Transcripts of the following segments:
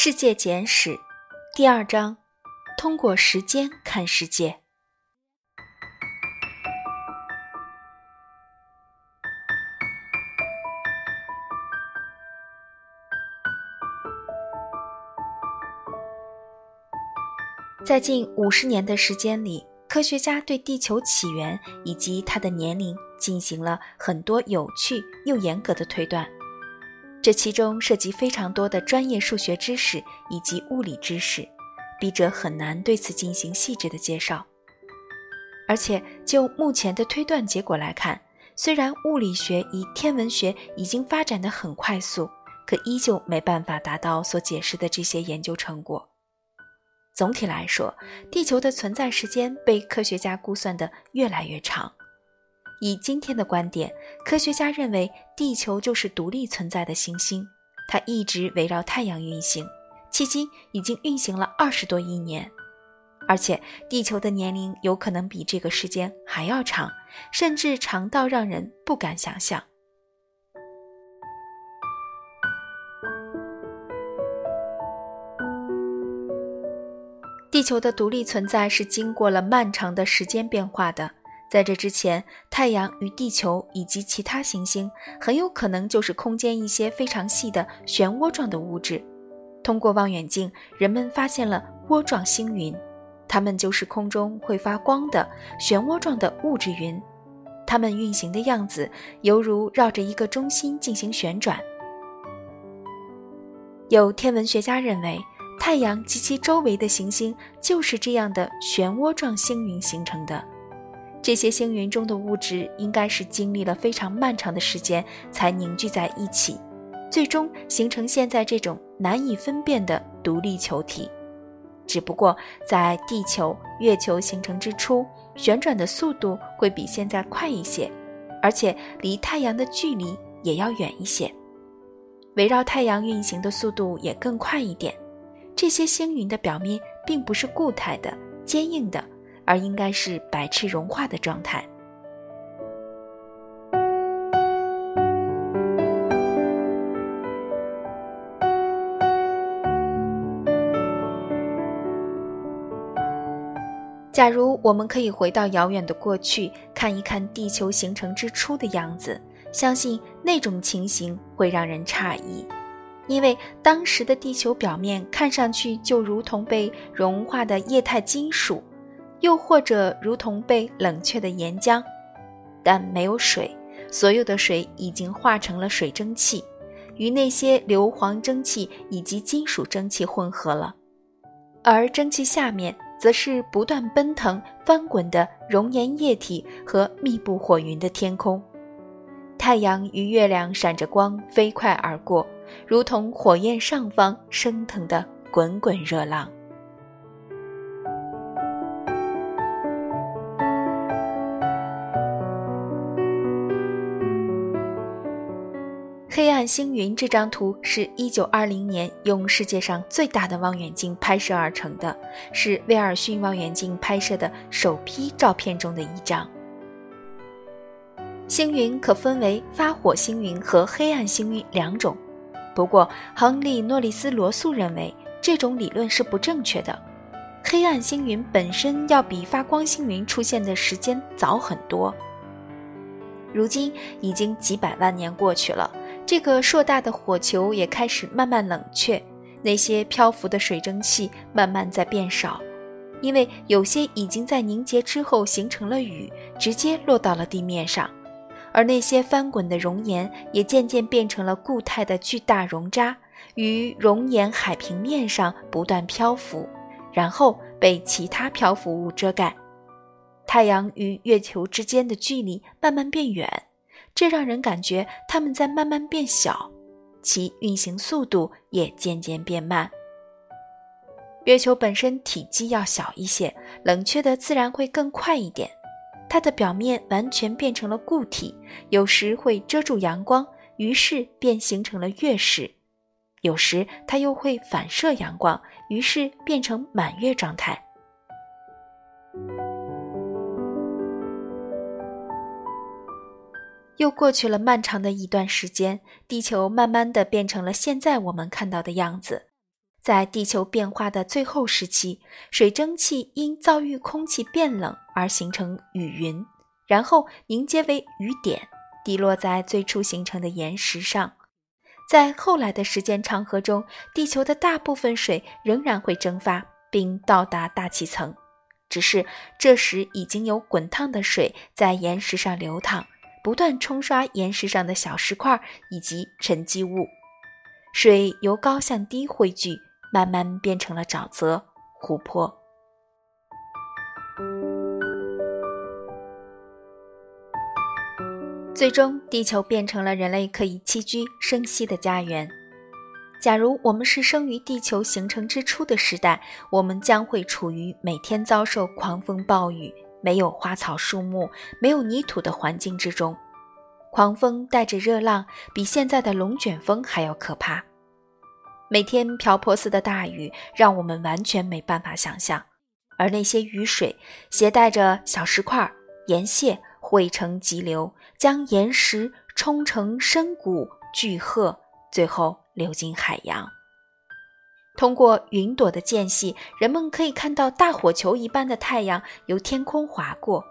世界简史第二章：通过时间看世界。在近五十年的时间里，科学家对地球起源以及它的年龄进行了很多有趣又严格的推断。这其中涉及非常多的专业数学知识以及物理知识，笔者很难对此进行细致的介绍。而且就目前的推断结果来看，虽然物理学与天文学已经发展得很快速，可依旧没办法达到所解释的这些研究成果。总体来说，地球的存在时间被科学家估算得越来越长。以今天的观点，科学家认为地球就是独立存在的行星，它一直围绕太阳运行，迄今已经运行了二十多亿年，而且地球的年龄有可能比这个时间还要长，甚至长到让人不敢想象。地球的独立存在是经过了漫长的时间变化的。在这之前，太阳与地球以及其他行星很有可能就是空间一些非常细的漩涡状的物质。通过望远镜，人们发现了涡状星云，它们就是空中会发光的漩涡状的物质云。它们运行的样子犹如绕着一个中心进行旋转。有天文学家认为，太阳及其周围的行星就是这样的漩涡状星云形成的。这些星云中的物质应该是经历了非常漫长的时间才凝聚在一起，最终形成现在这种难以分辨的独立球体。只不过在地球、月球形成之初，旋转的速度会比现在快一些，而且离太阳的距离也要远一些，围绕太阳运行的速度也更快一点。这些星云的表面并不是固态的、坚硬的。而应该是白炽融化的状态。假如我们可以回到遥远的过去，看一看地球形成之初的样子，相信那种情形会让人诧异，因为当时的地球表面看上去就如同被融化的液态金属。又或者如同被冷却的岩浆，但没有水，所有的水已经化成了水蒸气，与那些硫磺蒸汽以及金属蒸汽混合了，而蒸汽下面则是不断奔腾翻滚的熔岩液体和密布火云的天空。太阳与月亮闪着光飞快而过，如同火焰上方升腾的滚滚热浪。黑暗星云这张图是一九二零年用世界上最大的望远镜拍摄而成的，是威尔逊望远镜拍摄的首批照片中的一张。星云可分为发火星云和黑暗星云两种，不过亨利·诺里斯·罗素认为这种理论是不正确的。黑暗星云本身要比发光星云出现的时间早很多。如今已经几百万年过去了。这个硕大的火球也开始慢慢冷却，那些漂浮的水蒸气慢慢在变少，因为有些已经在凝结之后形成了雨，直接落到了地面上，而那些翻滚的熔岩也渐渐变成了固态的巨大熔渣，于熔岩海平面上不断漂浮，然后被其他漂浮物遮盖。太阳与月球之间的距离慢慢变远。这让人感觉它们在慢慢变小，其运行速度也渐渐变慢。月球本身体积要小一些，冷却的自然会更快一点。它的表面完全变成了固体，有时会遮住阳光，于是便形成了月食；有时它又会反射阳光，于是变成满月状态。又过去了漫长的一段时间，地球慢慢的变成了现在我们看到的样子。在地球变化的最后时期，水蒸气因遭遇空气变冷而形成雨云，然后凝结为雨点，滴落在最初形成的岩石上。在后来的时间长河中，地球的大部分水仍然会蒸发并到达大气层，只是这时已经有滚烫的水在岩石上流淌，不断冲刷岩石上的小石块以及沉积物。水由高向低汇聚，慢慢变成了沼泽、湖泊。最终，地球变成了人类可以栖居生息的家园。假如我们是生于地球形成之初的时代，我们将会处于每天遭受狂风暴雨、没有花草树木、没有泥土的环境之中。狂风带着热浪，比现在的龙卷风还要可怕。每天瓢泼似的大雨，让我们完全没办法想象。而那些雨水携带着小石块、岩屑。汇成急流，将岩石冲成深谷巨壑，最后流进海洋。通过云朵的间隙，人们可以看到大火球一般的太阳由天空划过。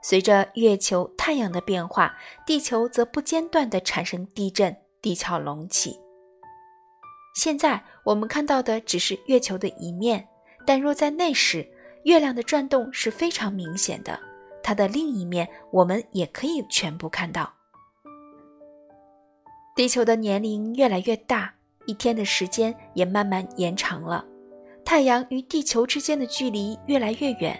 随着月球、太阳的变化，地球则不间断地产生地震，地壳隆起。现在我们看到的只是月球的一面，但若在那时，月亮的转动是非常明显的。它的另一面，我们也可以全部看到。地球的年龄越来越大，一天的时间也慢慢延长了。太阳与地球之间的距离越来越远。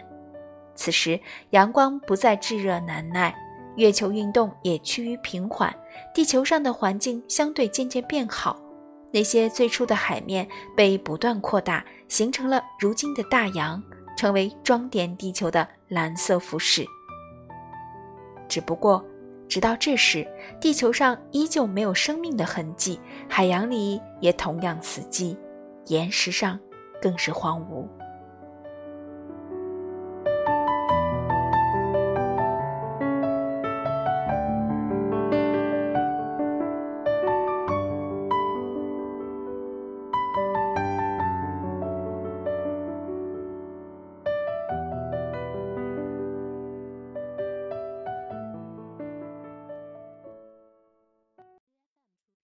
此时，阳光不再炙热难耐，月球运动也趋于平缓，地球上的环境相对渐渐变好。那些最初的海面被不断扩大，形成了如今的大洋，成为装点地球的蓝色服饰。只不过，直到这时，地球上依旧没有生命的痕迹，海洋里也同样死寂，岩石上更是荒芜。